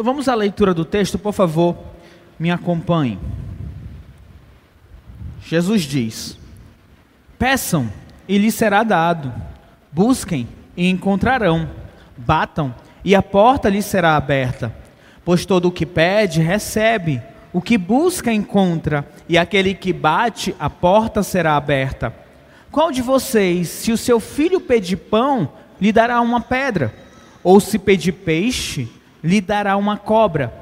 Então vamos à leitura do texto, por favor, me acompanhe. Jesus diz: Peçam e lhes será dado, busquem e encontrarão, batam e a porta lhes será aberta. Pois todo o que pede, recebe, o que busca, encontra, e aquele que bate, a porta será aberta. Qual de vocês, se o seu filho pedir pão, lhe dará uma pedra? Ou se pedir peixe, lhe dará uma cobra?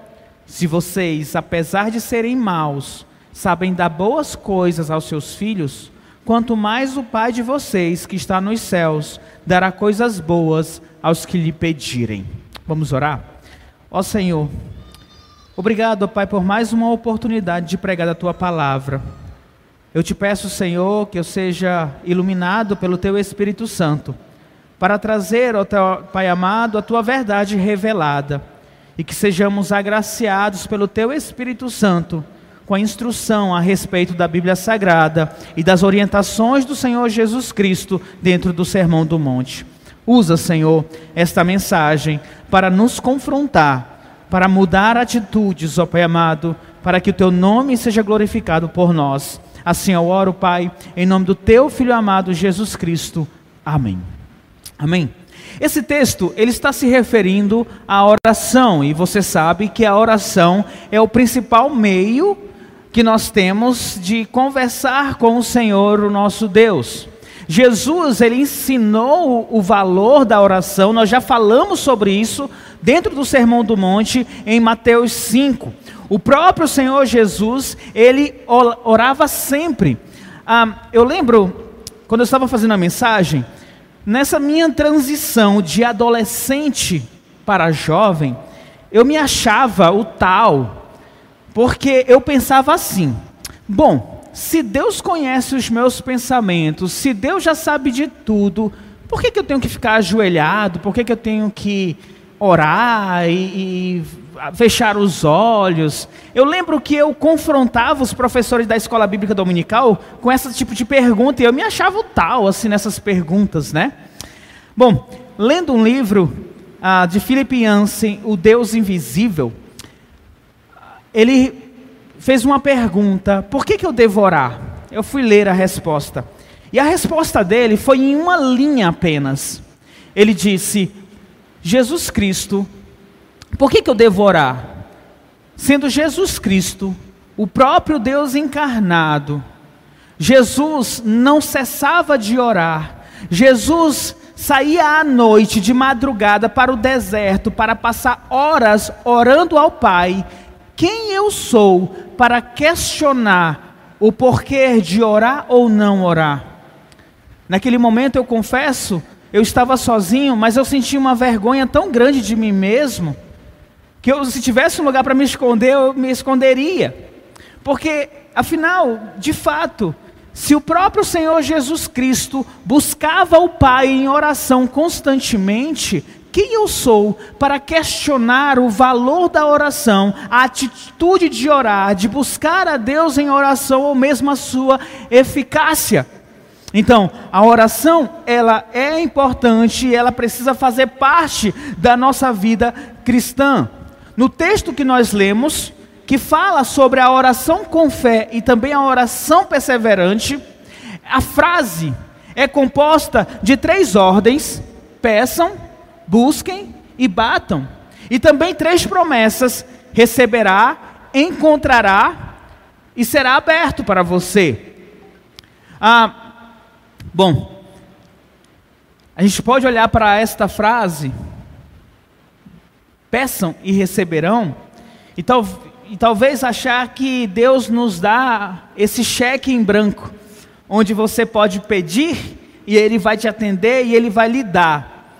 Se vocês, apesar de serem maus, sabem dar boas coisas aos seus filhos, quanto mais o Pai de vocês, que está nos céus, dará coisas boas aos que lhe pedirem. Vamos orar? Ó Senhor, obrigado, Pai, por mais uma oportunidade de pregar a tua palavra. Eu te peço, Senhor, que eu seja iluminado pelo teu Espírito Santo, para trazer, ó Pai amado, a tua verdade revelada, e que sejamos agraciados pelo teu Espírito Santo com a instrução a respeito da Bíblia Sagrada e das orientações do Senhor Jesus Cristo dentro do Sermão do Monte. Usa, Senhor, esta mensagem para nos confrontar, para mudar atitudes, ó Pai amado, para que o teu nome seja glorificado por nós. Assim eu oro, Pai, em nome do teu filho amado Jesus Cristo. Amém. Amém. Esse texto, ele está se referindo à oração, e você sabe que a oração é o principal meio que nós temos de conversar com o Senhor, o nosso Deus. Jesus, ele ensinou o valor da oração, nós já falamos sobre isso dentro do Sermão do Monte, em Mateus 5. O próprio Senhor Jesus, ele orava sempre. Ah, eu lembro, quando eu estava fazendo a mensagem, nessa minha transição de adolescente para jovem, eu me achava o tal porque eu pensava assim: bom, se Deus conhece os meus pensamentos, se Deus já sabe de tudo, por que, que eu tenho que ficar ajoelhado? Por que, que eu tenho que orar e, e fechar os olhos? Eu lembro que eu confrontava os professores da escola bíblica dominical com esse tipo de pergunta e eu me achava o tal assim nessas perguntas, né? Bom, lendo um livro ah, de Philip Yancey, O Deus Invisível, ele fez uma pergunta: por que, que eu devo orar? Eu fui ler a resposta. E a resposta dele foi em uma linha apenas. Ele disse: Jesus Cristo, por que, que eu devo orar? Sendo Jesus Cristo, o próprio Deus encarnado, Jesus não cessava de orar. Jesus saía à noite, de madrugada, para o deserto, para passar horas orando ao Pai quem eu sou para questionar o porquê de orar ou não orar? Naquele momento eu confesso, eu estava sozinho, mas eu senti uma vergonha tão grande de mim mesmo, que eu, se tivesse um lugar para me esconder, eu me esconderia. Porque, afinal, de fato, se o próprio Senhor Jesus Cristo buscava o Pai em oração constantemente, quem eu sou para questionar o valor da oração, a atitude de orar, de buscar a Deus em oração ou mesmo a sua eficácia? Então, a oração, ela é importante, ela precisa fazer parte da nossa vida cristã. No texto que nós lemos, que fala sobre a oração com fé e também a oração perseverante, a frase é composta de três ordens: peçam, busquem e batam. E também três promessas: receberá, encontrará e será aberto para você. Ah, bom, a gente pode olhar para esta frase: peçam e receberão, e, tal, e talvez achar que Deus nos dá esse cheque em branco, onde você pode pedir e Ele vai te atender e Ele vai lhe dar.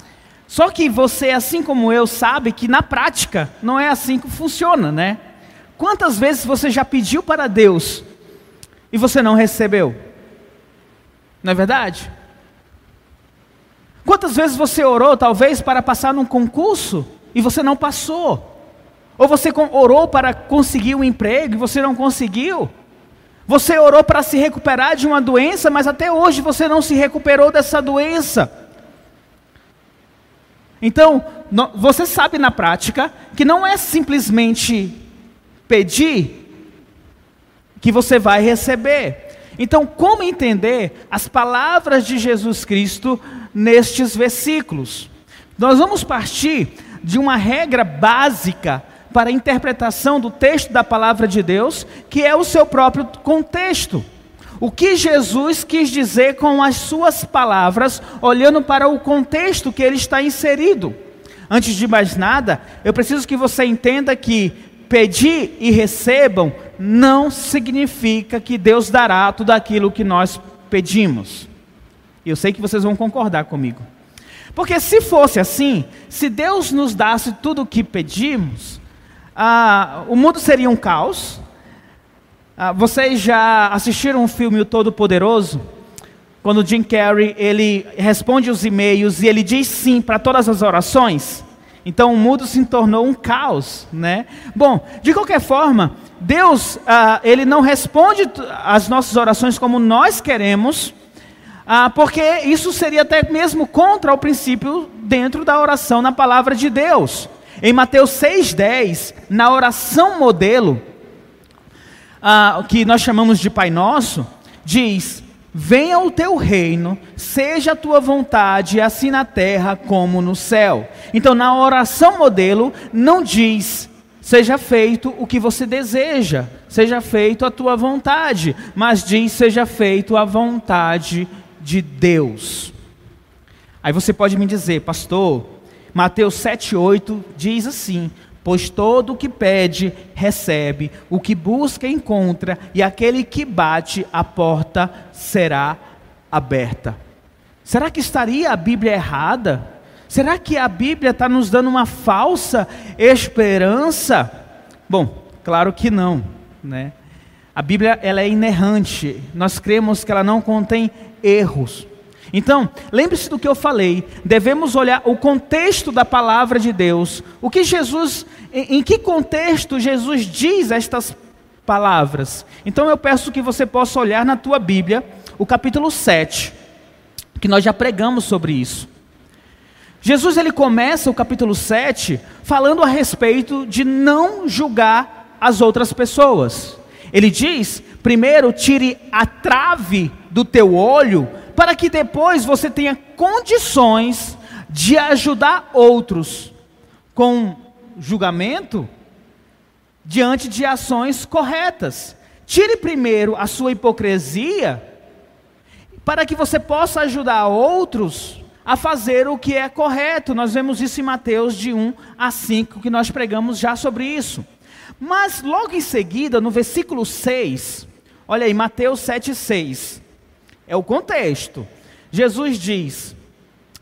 Só que você, assim como eu, sabe que na prática não é assim que funciona, né? Quantas vezes você já pediu para Deus e você não recebeu? Não é verdade? Quantas vezes você orou, talvez, para passar num concurso e você não passou? Ou você orou para conseguir um emprego e você não conseguiu? Você orou para se recuperar de uma doença, mas até hoje você não se recuperou dessa doença. Então, você sabe na prática que não é simplesmente pedir que você vai receber. Então, como entender as palavras de Jesus Cristo nestes versículos? Nós vamos partir de uma regra básica para a interpretação do texto da palavra de Deus, que é o seu próprio contexto. O que Jesus quis dizer com as suas palavras, olhando para o contexto que ele está inserido. Antes de mais nada, eu preciso que você entenda que pedir e recebam não significa que Deus dará tudo aquilo que nós pedimos. Eu sei que vocês vão concordar comigo. Porque se fosse assim, se Deus nos desse tudo o que pedimos, ah, o mundo seria um caos. Ah, vocês já assistiram o filme O Todo Poderoso? Quando Jim Carrey ele responde os e-mails e ele diz sim para todas as orações. Então o mundo se tornou um caos, né? Bom, de qualquer forma, Deus ah, ele não responde às nossas orações como nós queremos, ah, porque isso seria até mesmo contra o princípio dentro da oração na palavra de Deus. Em Mateus 6,10, na oração modelo, ah, que nós chamamos de Pai Nosso, diz: Venha o teu reino, seja a tua vontade, assim na terra como no céu. Então, na oração modelo, não diz, seja feito o que você deseja, seja feito a tua vontade, mas diz, seja feito a vontade de Deus. Aí você pode me dizer, pastor, Mateus 7,8 diz assim: Pois todo o que pede, recebe, o que busca, encontra, e aquele que bate, a porta será aberta. Será que estaria a Bíblia errada? Será que a Bíblia está nos dando uma falsa esperança? Bom, claro que não, né? A Bíblia ela é inerrante. Nós cremos que ela não contém erros. Então, lembre-se do que eu falei, devemos olhar o contexto da palavra de Deus. O que Jesus, em, em, que contexto Jesus diz estas palavras? Então eu peço que você possa olhar na tua Bíblia, o capítulo 7, que nós já pregamos sobre isso. Jesus ele começa o capítulo 7 falando a respeito de não julgar as outras pessoas. Ele diz: primeiro, tire a trave do teu olho para que depois você tenha condições de ajudar outros com julgamento diante de ações corretas. Tire primeiro a sua hipocrisia para que você possa ajudar outros a fazer o que é correto. Nós vemos isso em Mateus de 1 a 5, que nós pregamos já sobre isso. Mas logo em seguida, no versículo 6, olha aí, Mateus 7, 6. É o contexto. Jesus diz,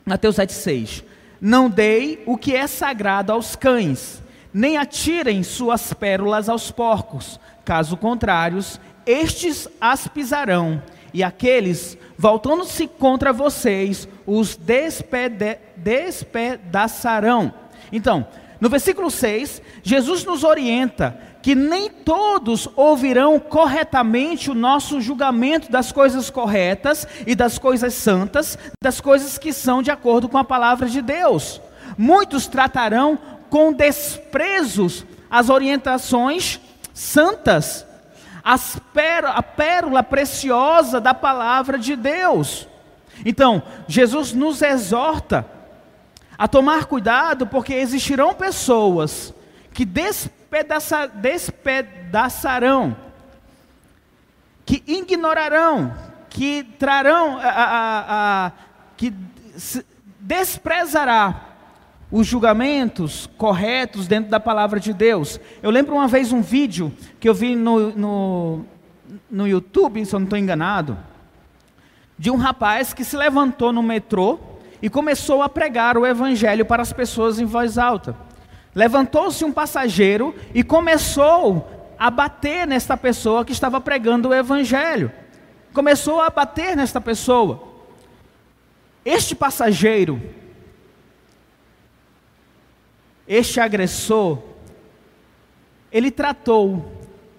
Mateus 7,6: Não dei o que é sagrado aos cães, nem atirem suas pérolas aos porcos, caso contrário, estes as pisarão, e aqueles, voltando-se contra vocês, os despede despedaçarão. Então, no versículo 6, Jesus nos orienta que nem todos ouvirão corretamente o nosso julgamento das coisas corretas e das coisas santas, das coisas que são de acordo com a palavra de Deus. Muitos tratarão com desprezos as orientações santas, a pérola preciosa da palavra de Deus. Então, Jesus nos exorta a tomar cuidado, porque existirão pessoas que desprezam despedaça, despedaçarão, que ignorarão, que trarão, a, a, a, que desprezará os julgamentos corretos dentro da palavra de Deus. Eu lembro uma vez um vídeo que eu vi no, no, no YouTube, se eu não estou enganado, de um rapaz que se levantou no metrô e começou a pregar o evangelho para as pessoas em voz alta. Levantou-se um passageiro e começou a bater nesta pessoa que estava pregando o evangelho. Começou a bater nesta pessoa. Este passageiro, este agressor, ele tratou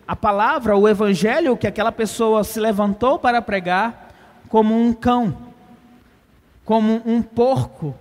a palavra, o evangelho que aquela pessoa se levantou para pregar, como um cão, como um porco,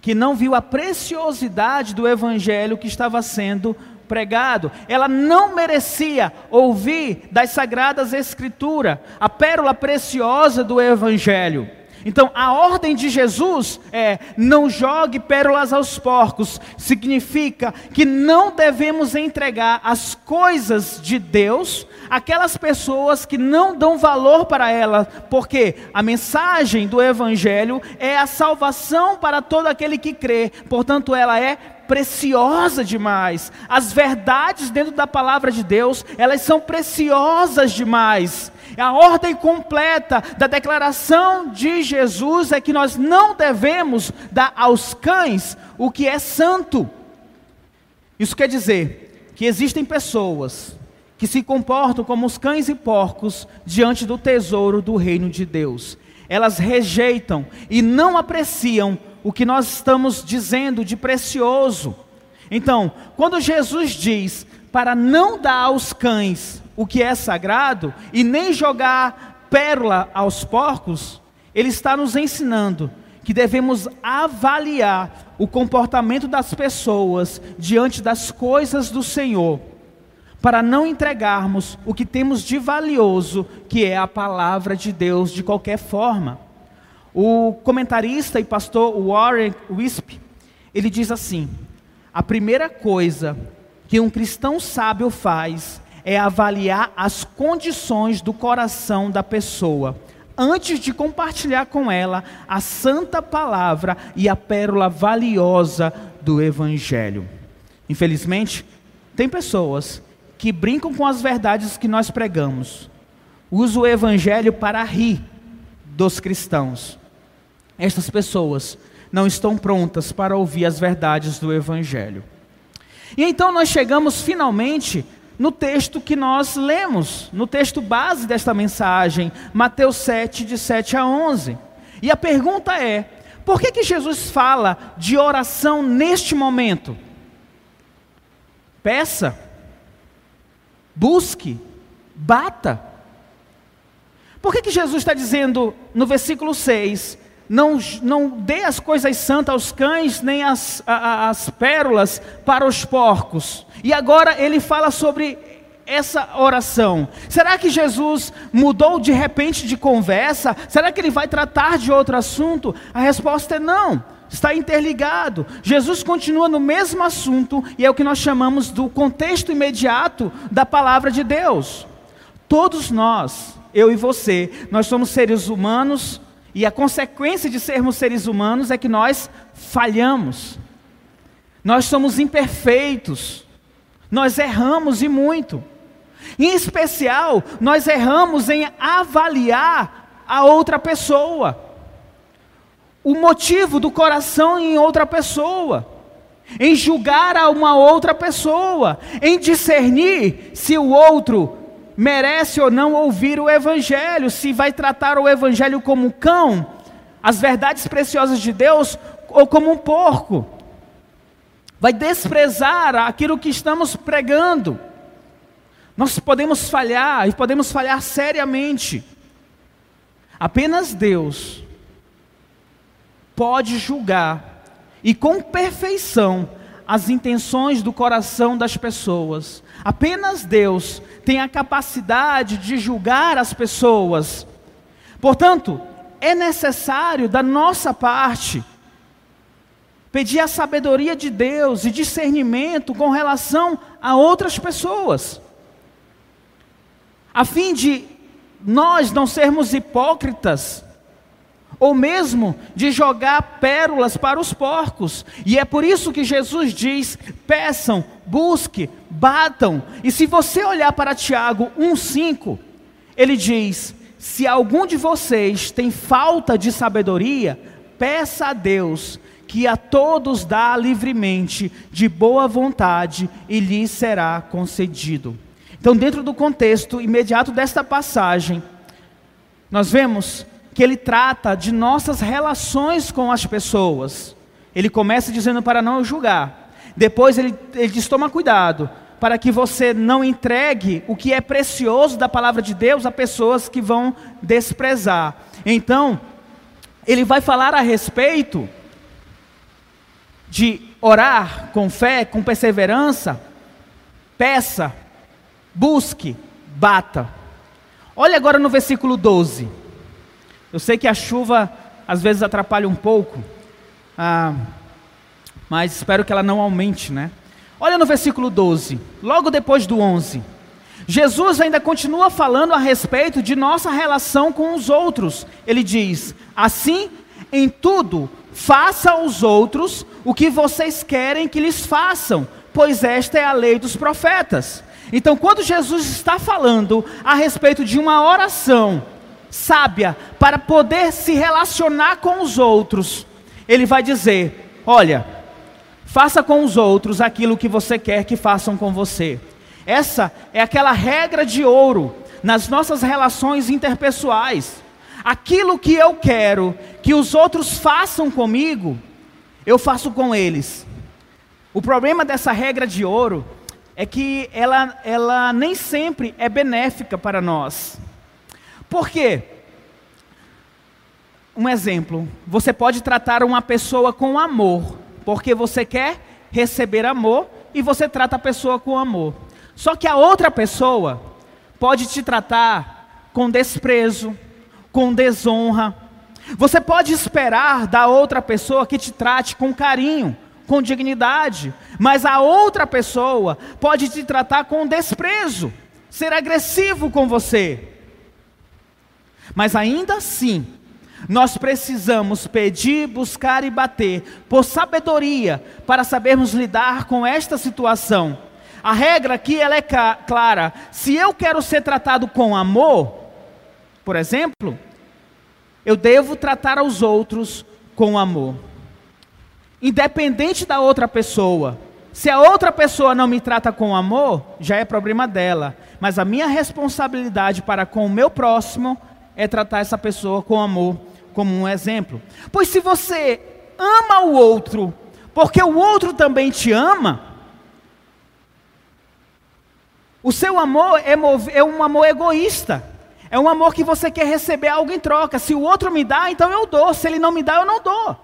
que não viu a preciosidade do evangelho que estava sendo pregado. Ela não merecia ouvir das sagradas escrituras, a pérola preciosa do evangelho. Então, a ordem de Jesus é: não jogue pérolas aos porcos. Significa que não devemos entregar as coisas de Deus àquelas pessoas que não dão valor para elas, porque a mensagem do Evangelho é a salvação para todo aquele que crê, portanto, ela é preciosa demais. As verdades dentro da palavra de Deus, elas são preciosas demais. A ordem completa da declaração de Jesus é que nós não devemos dar aos cães o que é santo. Isso quer dizer que existem pessoas que se comportam como os cães e porcos diante do tesouro do reino de Deus. Elas rejeitam e não apreciam o que nós estamos dizendo de precioso. Então, quando Jesus diz para não dar aos cães o que é sagrado e nem jogar pérola aos porcos, ele está nos ensinando que devemos avaliar o comportamento das pessoas diante das coisas do Senhor, para não entregarmos o que temos de valioso, que é a palavra de Deus, de qualquer forma. O comentarista e pastor Warren Wisp, ele diz assim: a primeira coisa que um cristão sábio faz é avaliar as condições do coração da pessoa, antes de compartilhar com ela a santa palavra e a pérola valiosa do Evangelho. Infelizmente, tem pessoas que brincam com as verdades que nós pregamos, usam o Evangelho para rir dos cristãos. Estas pessoas não estão prontas para ouvir as verdades do Evangelho. E então nós chegamos finalmente no texto que nós lemos, no texto base desta mensagem, Mateus 7, de 7 a 11. E a pergunta é: por que, que Jesus fala de oração neste momento? Peça, busque, bata. Por que, que Jesus está dizendo no versículo 6: não, não dê as coisas santas aos cães, nem as, a, as pérolas para os porcos. E agora ele fala sobre essa oração. Será que Jesus mudou de repente de conversa? Será que ele vai tratar de outro assunto? A resposta é não. Está interligado. Jesus continua no mesmo assunto e é o que nós chamamos do contexto imediato da palavra de Deus. Todos nós, eu e você, nós somos seres humanos e a consequência de sermos seres humanos é que nós falhamos. Nós somos imperfeitos. Nós erramos e muito. Em especial, nós erramos em avaliar a outra pessoa. O motivo do coração em outra pessoa. Em julgar a uma outra pessoa. Em discernir se o outro merece ou não ouvir o Evangelho, se vai tratar o Evangelho como um cão, as verdades preciosas de Deus, ou como um porco. Vai desprezar aquilo que estamos pregando. Nós podemos falhar e podemos falhar seriamente. Apenas Deus pode julgar e com perfeição as intenções do coração das pessoas. Apenas Deus tem a capacidade de julgar as pessoas. Portanto, é necessário da nossa parte pedir a sabedoria de Deus e discernimento com relação a outras pessoas, a fim de nós não sermos hipócritas ou mesmo de jogar pérolas para os porcos. E é por isso que Jesus diz: peçam, busque, batam. E se você olhar para Tiago 1,5, ele diz: se algum de vocês tem falta de sabedoria, peça a Deus, que a todos dá livremente, de boa vontade, e lhe será concedido. Então, dentro do contexto imediato desta passagem, nós vemos que ele trata de nossas relações com as pessoas. Ele começa dizendo para não julgar. Depois ele, ele diz: toma cuidado, para que você não entregue o que é precioso da palavra de Deus a pessoas que vão desprezar. Então, ele vai falar a respeito de orar com fé, com perseverança, peça, busque, bata. Olha agora no versículo 12. Eu sei que a chuva às vezes atrapalha um pouco, ah, mas espero que ela não aumente, né? Olha no versículo 12, logo depois do 11. Jesus ainda continua falando a respeito de nossa relação com os outros. Ele diz: Assim, em tudo, faça aos outros o que vocês querem que lhes façam, pois esta é a lei dos profetas. Então, quando Jesus está falando a respeito de uma oração sábia para poder se relacionar com os outros, ele vai dizer: Olha, faça com os outros aquilo que você quer que façam com você. Essa é aquela regra de ouro nas nossas relações interpessoais. Aquilo que eu quero que os outros façam comigo, eu faço com eles. O problema dessa regra de ouro é que ela, ela nem sempre é benéfica para nós. Por quê? Um exemplo: você pode tratar uma pessoa com amor, porque você quer receber amor e você trata a pessoa com amor. Só que a outra pessoa pode te tratar com desprezo, com desonra. Você pode esperar da outra pessoa que te trate com carinho, com dignidade, mas a outra pessoa pode te tratar com desprezo, ser agressivo com você. Mas ainda assim, nós precisamos pedir, buscar e bater por sabedoria para sabermos lidar com esta situação a regra aqui ela é clara. Se eu quero ser tratado com amor, por exemplo, eu devo tratar aos outros com amor. Independente da outra pessoa. Se a outra pessoa não me trata com amor, já é problema dela. Mas a minha responsabilidade para com o meu próximo é tratar essa pessoa com amor, como um exemplo. Pois se você ama o outro, porque o outro também te ama, o seu amor é, é um amor egoísta. É um amor que você quer receber algo em troca. Se o outro me dá, então eu dou. Se ele não me dá, eu não dou.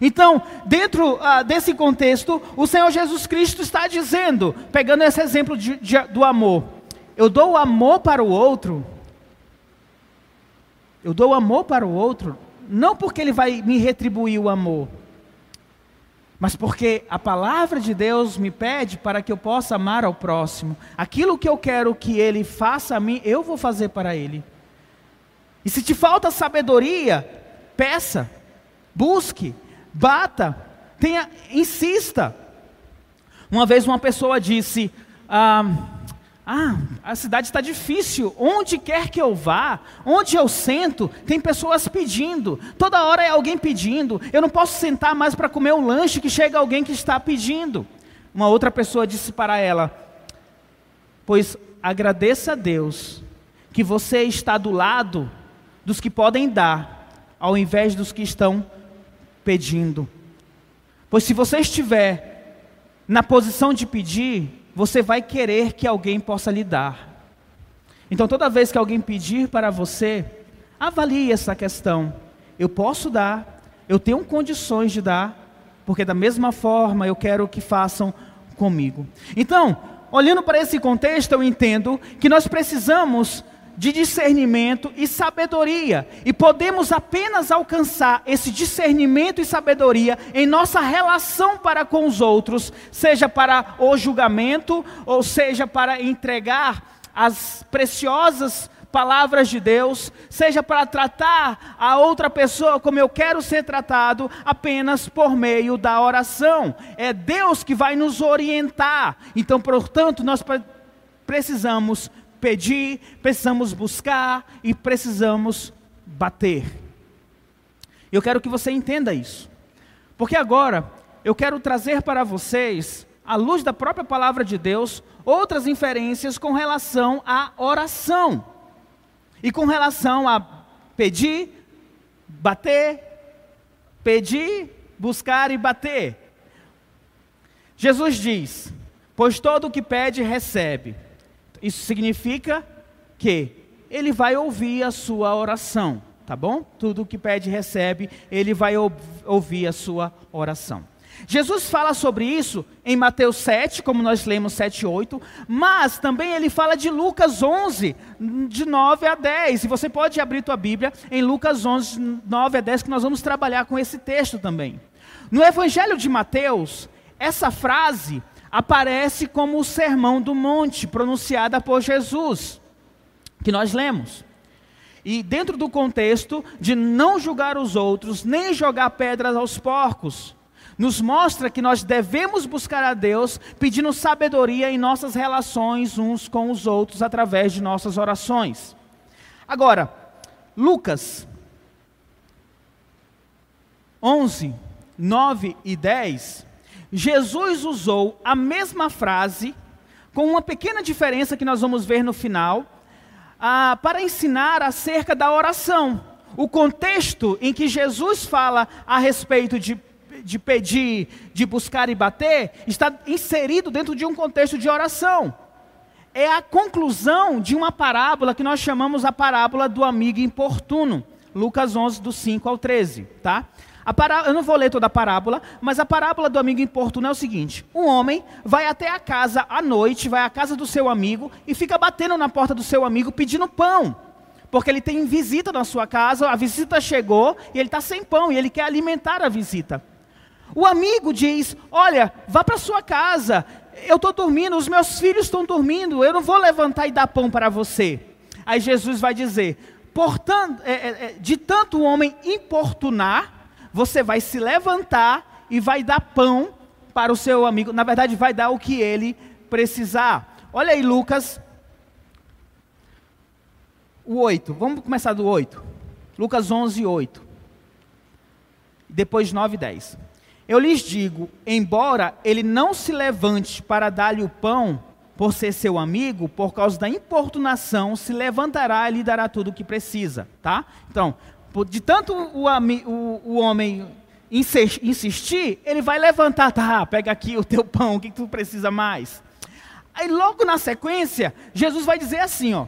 Então, dentro uh, desse contexto, o Senhor Jesus Cristo está dizendo, pegando esse exemplo de, de, do amor: eu dou o amor para o outro. Eu dou amor para o outro, não porque ele vai me retribuir o amor, mas porque a palavra de Deus me pede para que eu possa amar ao próximo. Aquilo que eu quero que ele faça a mim, eu vou fazer para ele. E se te falta sabedoria, peça, busque, bata, tenha, insista. Uma vez uma pessoa disse: ah, ah, a cidade está difícil. Onde quer que eu vá, onde eu sento, tem pessoas pedindo. Toda hora é alguém pedindo. Eu não posso sentar mais para comer um lanche que chega alguém que está pedindo. Uma outra pessoa disse para ela: Pois agradeça a Deus que você está do lado dos que podem dar, ao invés dos que estão pedindo. Pois se você estiver na posição de pedir, você vai querer que alguém possa lhe dar. Então, toda vez que alguém pedir para você, avalie essa questão. Eu posso dar, eu tenho condições de dar, porque da mesma forma eu quero que façam comigo. Então, olhando para esse contexto, eu entendo que nós precisamos de discernimento e sabedoria. E podemos apenas alcançar esse discernimento e sabedoria em nossa relação para com os outros, seja para o julgamento, ou seja para entregar as preciosas palavras de Deus, seja para tratar a outra pessoa como eu quero ser tratado, apenas por meio da oração. É Deus que vai nos orientar. Então, portanto, nós precisamos pedir, precisamos buscar e precisamos bater. Eu quero que você entenda isso. Porque agora eu quero trazer para vocês, à luz da própria palavra de Deus, outras inferências com relação à oração. E com relação a pedir, bater, pedir, buscar e bater. Jesus diz: Pois todo o que pede, recebe isso significa que ele vai ouvir a sua oração, tá bom? Tudo que pede recebe, ele vai ouvir a sua oração. Jesus fala sobre isso em Mateus 7, como nós lemos 7 e 8, mas também ele fala de Lucas 11, de 9 a 10. E você pode abrir tua Bíblia em Lucas 11, 9 a 10, que nós vamos trabalhar com esse texto também. No Evangelho de Mateus, essa frase aparece como o sermão do monte, pronunciada por Jesus, que nós lemos. E dentro do contexto de não julgar os outros, nem jogar pedras aos porcos, nos mostra que nós devemos buscar a Deus pedindo sabedoria em nossas relações uns com os outros através de nossas orações. Agora, Lucas 11, 9 e 10, Jesus usou a mesma frase, com uma pequena diferença que nós vamos ver no final, ah, para ensinar acerca da oração. O contexto em que Jesus fala a respeito de de pedir, de buscar e bater, está inserido dentro de um contexto de oração. É a conclusão de uma parábola que nós chamamos a parábola do amigo importuno. Lucas 11, do 5 ao 13, tá? Pará... Eu não vou ler toda a parábola, mas a parábola do amigo importuno é o seguinte: um homem vai até a casa à noite, vai à casa do seu amigo e fica batendo na porta do seu amigo pedindo pão. Porque ele tem visita na sua casa, a visita chegou e ele está sem pão e ele quer alimentar a visita. O amigo diz: Olha, vá para sua casa, eu estou dormindo, os meus filhos estão dormindo, eu não vou levantar e dar pão para você. Aí Jesus vai dizer: Portanto, é, é, é, de tanto o homem importunar, você vai se levantar e vai dar pão para o seu amigo. Na verdade, vai dar o que ele precisar. Olha aí, Lucas, o 8. Vamos começar do 8. Lucas 11, 8. Depois 9 e 10. Eu lhes digo: embora ele não se levante para dar-lhe o pão, por ser seu amigo, por causa da importunação, se levantará e lhe dará tudo o que precisa. Tá? Então, de tanto o, o, o homem insistir, ele vai levantar, tá, pega aqui o teu pão, o que tu precisa mais? Aí logo na sequência, Jesus vai dizer assim, ó,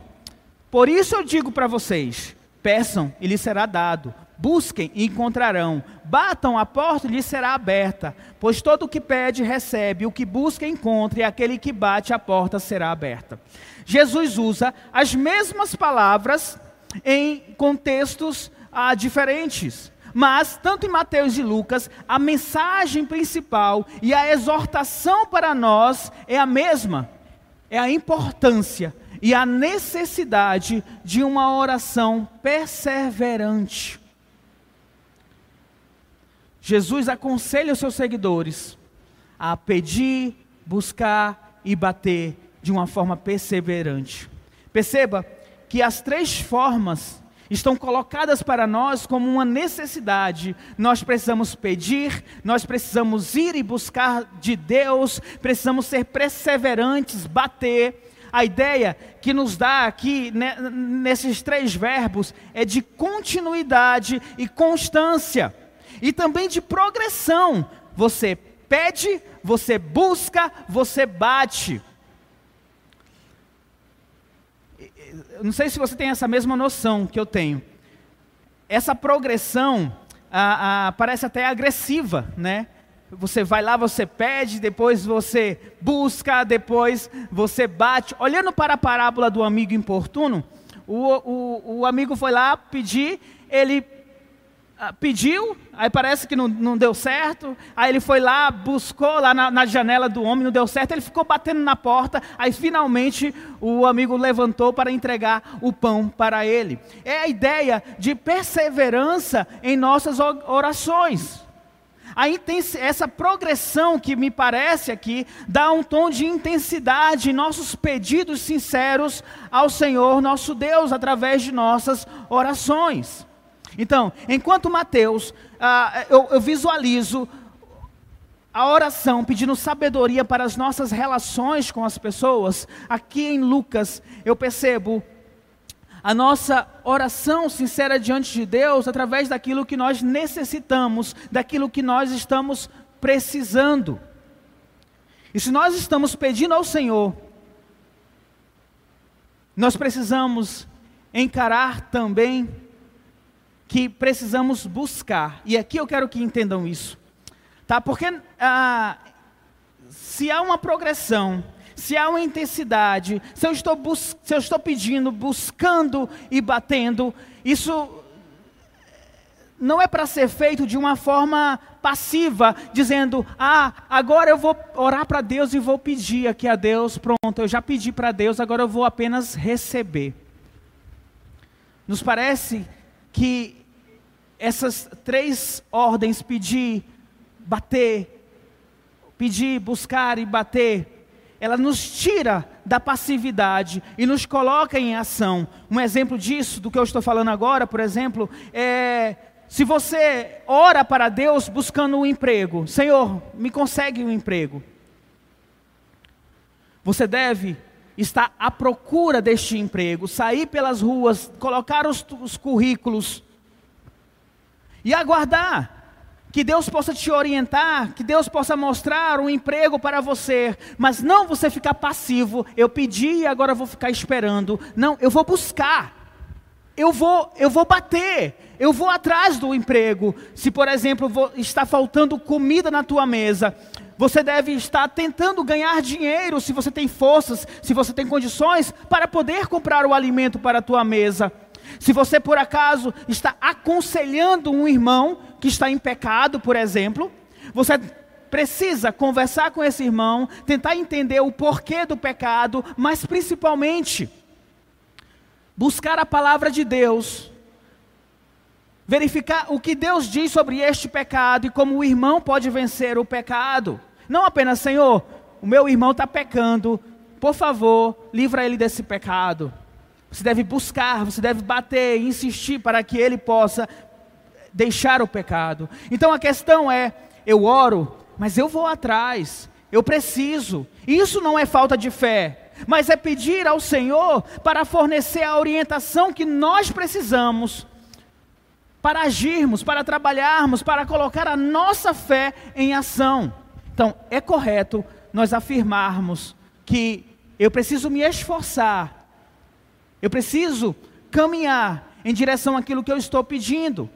por isso eu digo para vocês, peçam e lhes será dado, Busquem e encontrarão. Batam a porta e lhes será aberta. Pois todo o que pede, recebe. O que busca, encontra. E aquele que bate, a porta será aberta. Jesus usa as mesmas palavras em contextos ah, diferentes. Mas, tanto em Mateus e Lucas, a mensagem principal e a exortação para nós é a mesma. É a importância e a necessidade de uma oração perseverante. Jesus aconselha os seus seguidores a pedir, buscar e bater de uma forma perseverante. Perceba que as três formas estão colocadas para nós como uma necessidade. Nós precisamos pedir, nós precisamos ir e buscar de Deus, precisamos ser perseverantes, bater. A ideia que nos dá aqui né, nesses três verbos é de continuidade e constância e também de progressão. Você pede, você busca, você bate. Não sei se você tem essa mesma noção que eu tenho. Essa progressão ah, ah, parece até agressiva, né? Você vai lá, você pede, depois você busca, depois você bate. Olhando para a parábola do amigo importuno, o, o, o amigo foi lá pedir, ele pediu, aí parece que não, não deu certo, aí ele foi lá, buscou lá na, na, janela do homem, não deu certo, ele ficou batendo na porta, aí finalmente o amigo levantou para entregar o pão para ele. É a ideia de perseverança em nossas orações. Aí tem essa progressão que me parece aqui dá um tom de intensidade em nossos pedidos sinceros ao Senhor nosso Deus através de nossas orações. Então, enquanto Mateus, ah, eu, eu visualizo a oração pedindo sabedoria para as nossas relações com as pessoas, aqui em Lucas eu percebo a nossa oração sincera diante de Deus através daquilo que nós necessitamos, daquilo que nós estamos precisando. E se nós estamos pedindo ao Senhor, nós precisamos encarar também que precisamos buscar, e aqui eu quero que entendam isso. Tá? Porque ah, se há uma progressão, se há uma intensidade, se eu estou, se eu estou pedindo, buscando e batendo, isso não é para ser feito de uma forma passiva, dizendo: Ah, agora eu vou orar para Deus e vou pedir aqui a Deus, pronto, eu já pedi para Deus, agora eu vou apenas receber. Nos parece que essas três ordens, pedir, bater, pedir, buscar e bater, ela nos tira da passividade e nos coloca em ação. Um exemplo disso, do que eu estou falando agora, por exemplo, é se você ora para Deus buscando um emprego, Senhor, me consegue um emprego. Você deve estar à procura deste emprego, sair pelas ruas, colocar os, os currículos e aguardar que Deus possa te orientar, que Deus possa mostrar um emprego para você, mas não você ficar passivo. Eu pedi e agora vou ficar esperando. Não, eu vou buscar. Eu vou, eu vou bater. Eu vou atrás do emprego. Se, por exemplo, vou, está faltando comida na tua mesa, você deve estar tentando ganhar dinheiro, se você tem forças, se você tem condições, para poder comprar o alimento para a tua mesa. Se você por acaso está aconselhando um irmão que está em pecado, por exemplo, você precisa conversar com esse irmão, tentar entender o porquê do pecado, mas principalmente buscar a palavra de Deus, verificar o que Deus diz sobre este pecado e como o irmão pode vencer o pecado. Não apenas, Senhor, o meu irmão está pecando, por favor, livra ele desse pecado. Você deve buscar, você deve bater, insistir para que ele possa deixar o pecado. Então a questão é: eu oro, mas eu vou atrás, eu preciso. Isso não é falta de fé, mas é pedir ao Senhor para fornecer a orientação que nós precisamos para agirmos, para trabalharmos, para colocar a nossa fé em ação. Então, é correto nós afirmarmos que eu preciso me esforçar, eu preciso caminhar em direção àquilo que eu estou pedindo.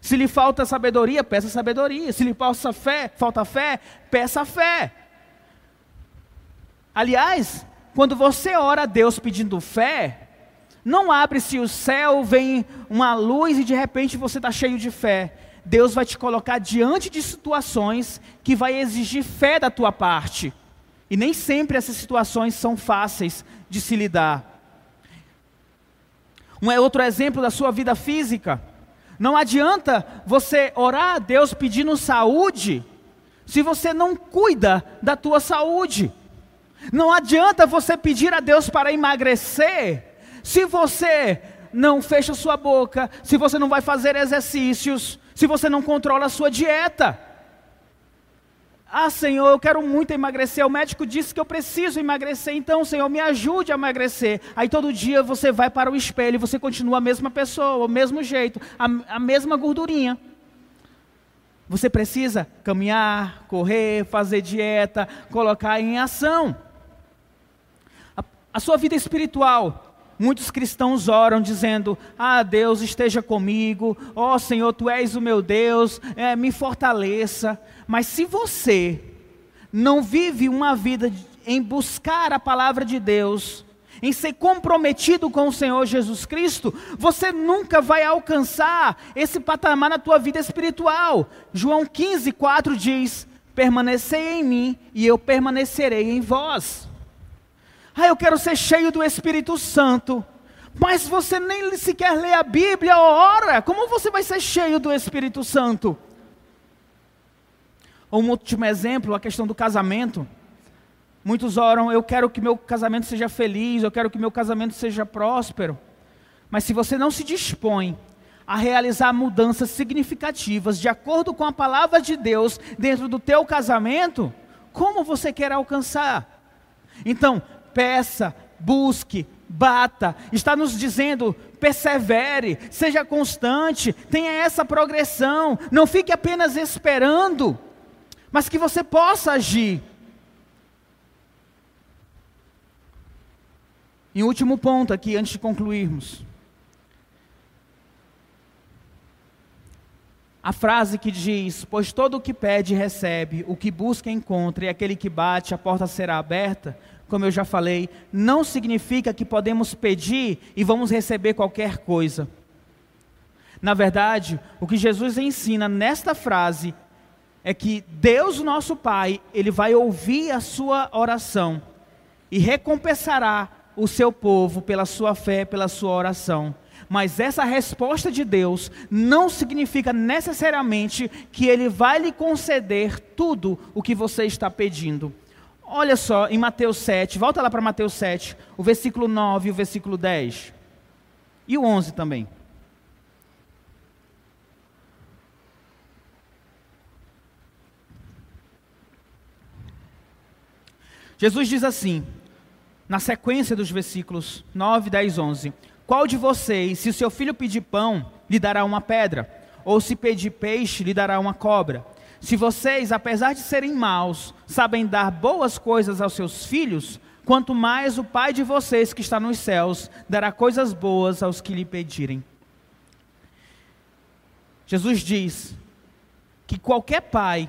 Se lhe falta sabedoria, peça sabedoria. Se lhe falta fé, falta fé, peça fé. Aliás, quando você ora a Deus pedindo fé, não abre-se o céu, vem uma luz e de repente você está cheio de fé. Deus vai te colocar diante de situações que vai exigir fé da tua parte. E nem sempre essas situações são fáceis de se lidar. Um é outro exemplo da sua vida física. Não adianta você orar a Deus pedindo saúde se você não cuida da tua saúde. Não adianta você pedir a Deus para emagrecer se você não fecha sua boca, se você não vai fazer exercícios, se você não controla a sua dieta. Ah, Senhor, eu quero muito emagrecer. O médico disse que eu preciso emagrecer, então, Senhor, me ajude a emagrecer. Aí todo dia você vai para o espelho e você continua a mesma pessoa, o mesmo jeito, a, a mesma gordurinha. Você precisa caminhar, correr, fazer dieta, colocar em ação. A, a sua vida espiritual Muitos cristãos oram dizendo: Ah, Deus esteja comigo, ó oh, Senhor, tu és o meu Deus, é, me fortaleça. Mas se você não vive uma vida em buscar a palavra de Deus, em ser comprometido com o Senhor Jesus Cristo, você nunca vai alcançar esse patamar na tua vida espiritual. João 15, 4 diz: Permanecei em mim e eu permanecerei em vós. Ah, eu quero ser cheio do Espírito Santo. Mas você nem sequer lê a Bíblia ou ora. Como você vai ser cheio do Espírito Santo? Um último exemplo, a questão do casamento. Muitos oram, eu quero que meu casamento seja feliz, eu quero que meu casamento seja próspero. Mas se você não se dispõe a realizar mudanças significativas de acordo com a palavra de Deus dentro do teu casamento, como você quer alcançar? Então, peça, busque, bata, está nos dizendo, persevere, seja constante, tenha essa progressão, não fique apenas esperando, mas que você possa agir. E último ponto aqui, antes de concluirmos. a frase que diz: Pois todo o que pede, recebe, o que busca, encontra, e aquele que bate, a porta será aberta, como eu já falei, não significa que podemos pedir e vamos receber qualquer coisa. Na verdade, o que Jesus ensina nesta frase é que Deus, nosso Pai, Ele vai ouvir a sua oração e recompensará o seu povo pela sua fé, pela sua oração. Mas essa resposta de Deus não significa necessariamente que Ele vai lhe conceder tudo o que você está pedindo. Olha só, em Mateus 7, volta lá para Mateus 7, o versículo 9 e o versículo 10. E o 11 também. Jesus diz assim, na sequência dos versículos 9, 10, 11: qual de vocês, se o seu filho pedir pão, lhe dará uma pedra? Ou se pedir peixe, lhe dará uma cobra? Se vocês, apesar de serem maus, sabem dar boas coisas aos seus filhos, quanto mais o Pai de vocês que está nos céus dará coisas boas aos que lhe pedirem. Jesus diz que qualquer pai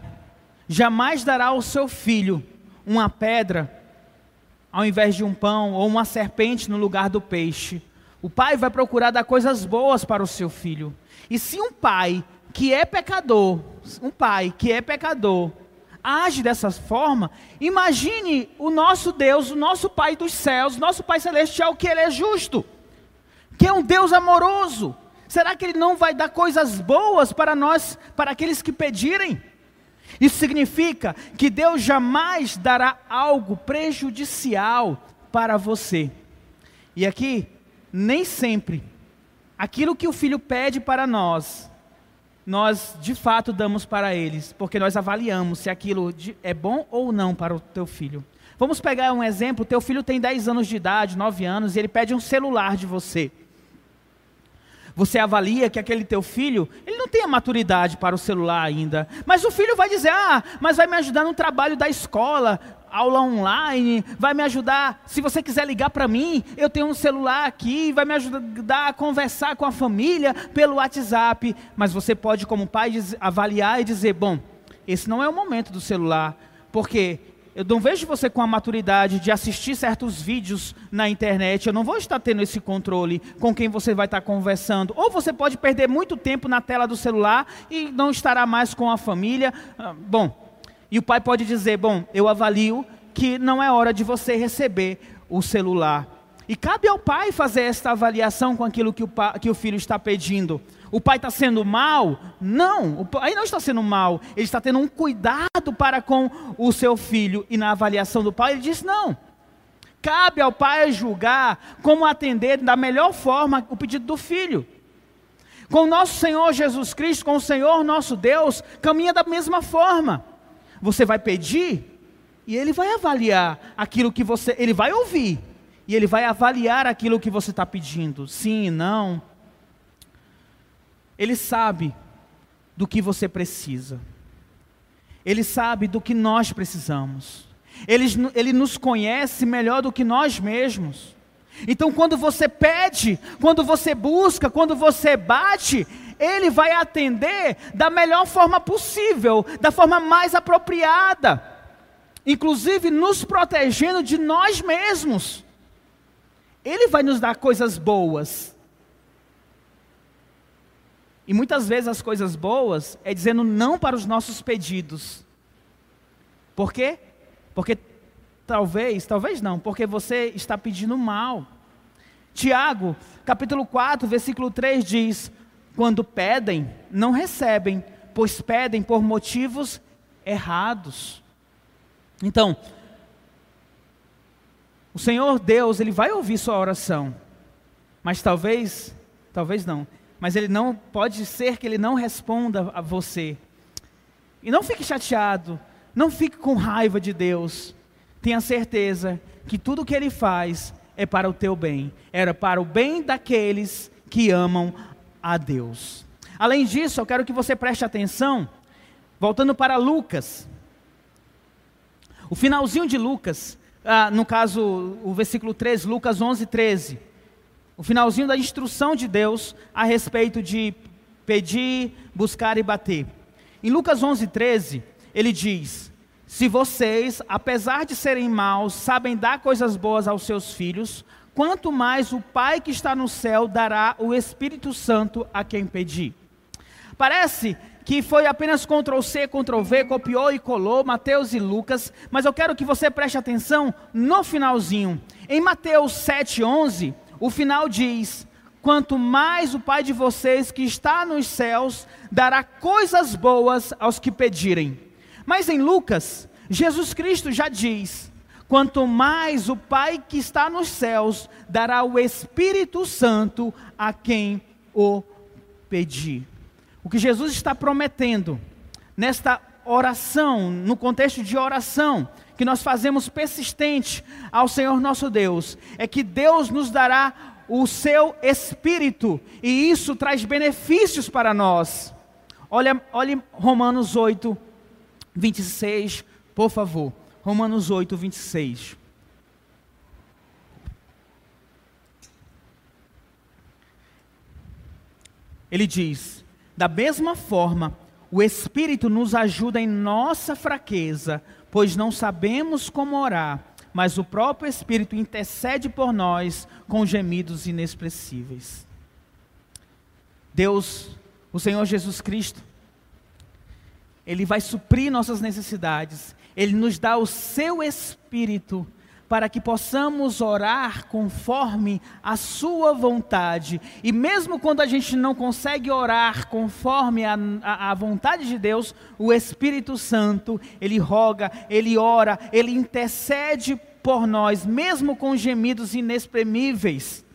jamais dará ao seu filho uma pedra ao invés de um pão, ou uma serpente no lugar do peixe. O pai vai procurar dar coisas boas para o seu filho. E se um pai que é pecador, um pai que é pecador, age dessa forma, imagine o nosso Deus, o nosso Pai dos céus, nosso Pai celestial, que Ele é justo, que é um Deus amoroso. Será que Ele não vai dar coisas boas para nós, para aqueles que pedirem? Isso significa que Deus jamais dará algo prejudicial para você. E aqui nem sempre aquilo que o filho pede para nós, nós de fato damos para eles, porque nós avaliamos se aquilo é bom ou não para o teu filho. Vamos pegar um exemplo: teu filho tem 10 anos de idade, 9 anos, e ele pede um celular de você. Você avalia que aquele teu filho, ele não tem a maturidade para o celular ainda. Mas o filho vai dizer: "Ah, mas vai me ajudar no trabalho da escola aula online, vai me ajudar. Se você quiser ligar para mim, eu tenho um celular aqui, vai me ajudar a conversar com a família pelo WhatsApp. Mas você pode, como pai, avaliar e dizer: bom, esse não é o momento do celular, porque eu não vejo você com a maturidade de assistir certos vídeos na internet. Eu não vou estar tendo esse controle com quem você vai estar conversando. Ou você pode perder muito tempo na tela do celular e não estará mais com a família. Ah, bom, e o pai pode dizer: Bom, eu avalio que não é hora de você receber o celular. E cabe ao pai fazer esta avaliação com aquilo que o, pai, que o filho está pedindo. O pai está sendo mal? Não, o pai não está sendo mal. Ele está tendo um cuidado para com o seu filho. E na avaliação do pai, ele diz: Não. Cabe ao pai julgar como atender da melhor forma o pedido do filho. Com o nosso Senhor Jesus Cristo, com o Senhor nosso Deus, caminha da mesma forma. Você vai pedir e ele vai avaliar aquilo que você, ele vai ouvir e ele vai avaliar aquilo que você está pedindo, sim, não. Ele sabe do que você precisa. Ele sabe do que nós precisamos. Ele, ele nos conhece melhor do que nós mesmos. Então, quando você pede, quando você busca, quando você bate, ele vai atender da melhor forma possível, da forma mais apropriada, inclusive nos protegendo de nós mesmos. Ele vai nos dar coisas boas. E muitas vezes as coisas boas é dizendo não para os nossos pedidos. Por quê? Porque talvez, talvez não, porque você está pedindo mal. Tiago, capítulo 4, versículo 3 diz: quando pedem, não recebem, pois pedem por motivos errados. Então, o Senhor Deus, ele vai ouvir sua oração. Mas talvez, talvez não, mas ele não pode ser que ele não responda a você. E não fique chateado, não fique com raiva de Deus. Tenha certeza que tudo que ele faz é para o teu bem, era para o bem daqueles que amam a Deus. Além disso, eu quero que você preste atenção, voltando para Lucas. O finalzinho de Lucas, ah, no caso, o versículo 13, Lucas 11, 13. O finalzinho da instrução de Deus a respeito de pedir, buscar e bater. Em Lucas 11, 13, ele diz: Se vocês, apesar de serem maus, sabem dar coisas boas aos seus filhos, quanto mais o Pai que está no céu dará o Espírito Santo a quem pedir. Parece que foi apenas Ctrl C, Ctrl V, copiou e colou Mateus e Lucas, mas eu quero que você preste atenção no finalzinho. Em Mateus 7:11, o final diz: Quanto mais o Pai de vocês que está nos céus dará coisas boas aos que pedirem. Mas em Lucas, Jesus Cristo já diz: Quanto mais o Pai que está nos céus dará o Espírito Santo a quem o pedir. O que Jesus está prometendo nesta oração, no contexto de oração, que nós fazemos persistente ao Senhor nosso Deus, é que Deus nos dará o seu Espírito, e isso traz benefícios para nós. Olha, olhe Romanos 8, 26, por favor. Romanos 8, 26. Ele diz: da mesma forma, o Espírito nos ajuda em nossa fraqueza, pois não sabemos como orar, mas o próprio Espírito intercede por nós com gemidos inexpressíveis. Deus, o Senhor Jesus Cristo, Ele vai suprir nossas necessidades, Ele nos dá o seu Espírito para que possamos orar conforme a Sua vontade. E mesmo quando a gente não consegue orar conforme a, a, a, vontade de Deus, o Espírito Santo, Ele roga, Ele ora, Ele intercede por nós, mesmo com gemidos inexprimíveis.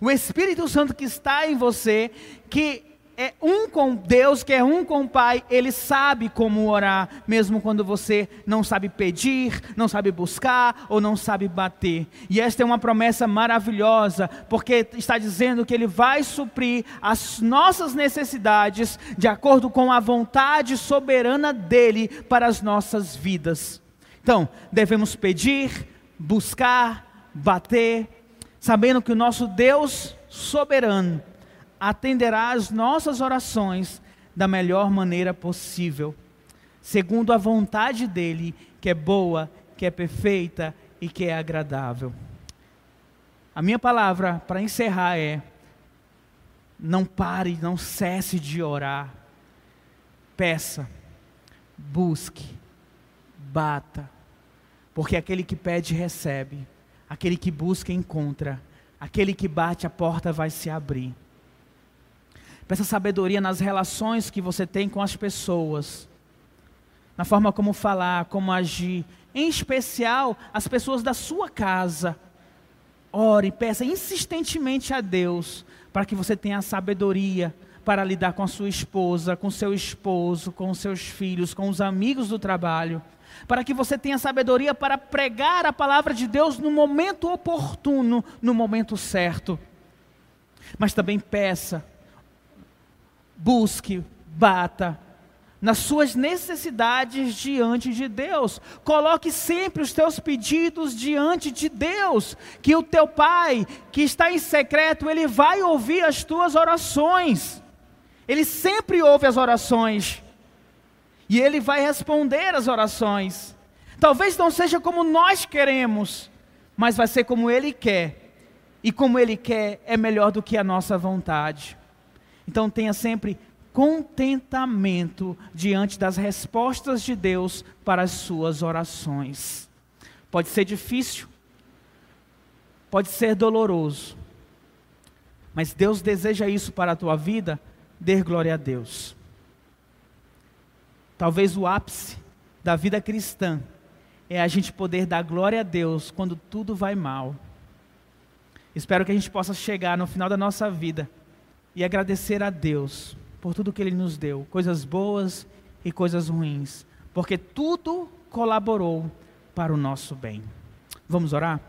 O Espírito Santo que está em você, que é um com Deus, que é um com o Pai, Ele sabe como orar, mesmo quando você não sabe pedir, não sabe buscar ou não sabe bater. E esta é uma promessa maravilhosa, porque está dizendo que Ele vai suprir as nossas necessidades de acordo com a vontade soberana dEle para as nossas vidas. Então, devemos pedir, buscar, bater, sabendo que o nosso Deus soberano, atenderá às nossas orações da melhor maneira possível, segundo a vontade dele, que é boa, que é perfeita e que é agradável. A minha palavra para encerrar é: não pare, não cesse de orar. Peça, busque, bata, porque aquele que pede recebe, aquele que busca encontra, aquele que bate a porta vai se abrir. Peça sabedoria nas relações que você tem com as pessoas, na forma como falar, como agir, em especial as pessoas da sua casa. Ore, peça insistentemente a Deus para que você tenha sabedoria para lidar com a sua esposa, com seu esposo, com seus filhos, com os amigos do trabalho, para que você tenha sabedoria para pregar a palavra de Deus no momento oportuno, no momento certo. Mas também peça busque, bata, nas suas necessidades diante de Deus. Coloque sempre os teus pedidos diante de Deus, que o teu Pai, que está em secreto, ele vai ouvir as tuas orações. Ele sempre ouve as orações. E ele vai responder as orações. Talvez não seja como nós queremos, mas vai ser como ele quer. E como ele quer é melhor do que a nossa vontade. Então tenha sempre contentamento diante das respostas de Deus para as suas orações. Pode ser difícil, pode ser doloroso, mas Deus deseja isso para a tua vida, dê glória a Deus. Talvez o ápice da vida cristã é a gente poder dar glória a Deus quando tudo vai mal. Espero que a gente possa chegar no final da nossa vida e agradecer a Deus por tudo que Ele nos deu, coisas boas e coisas ruins, porque tudo colaborou para o nosso bem. Vamos orar?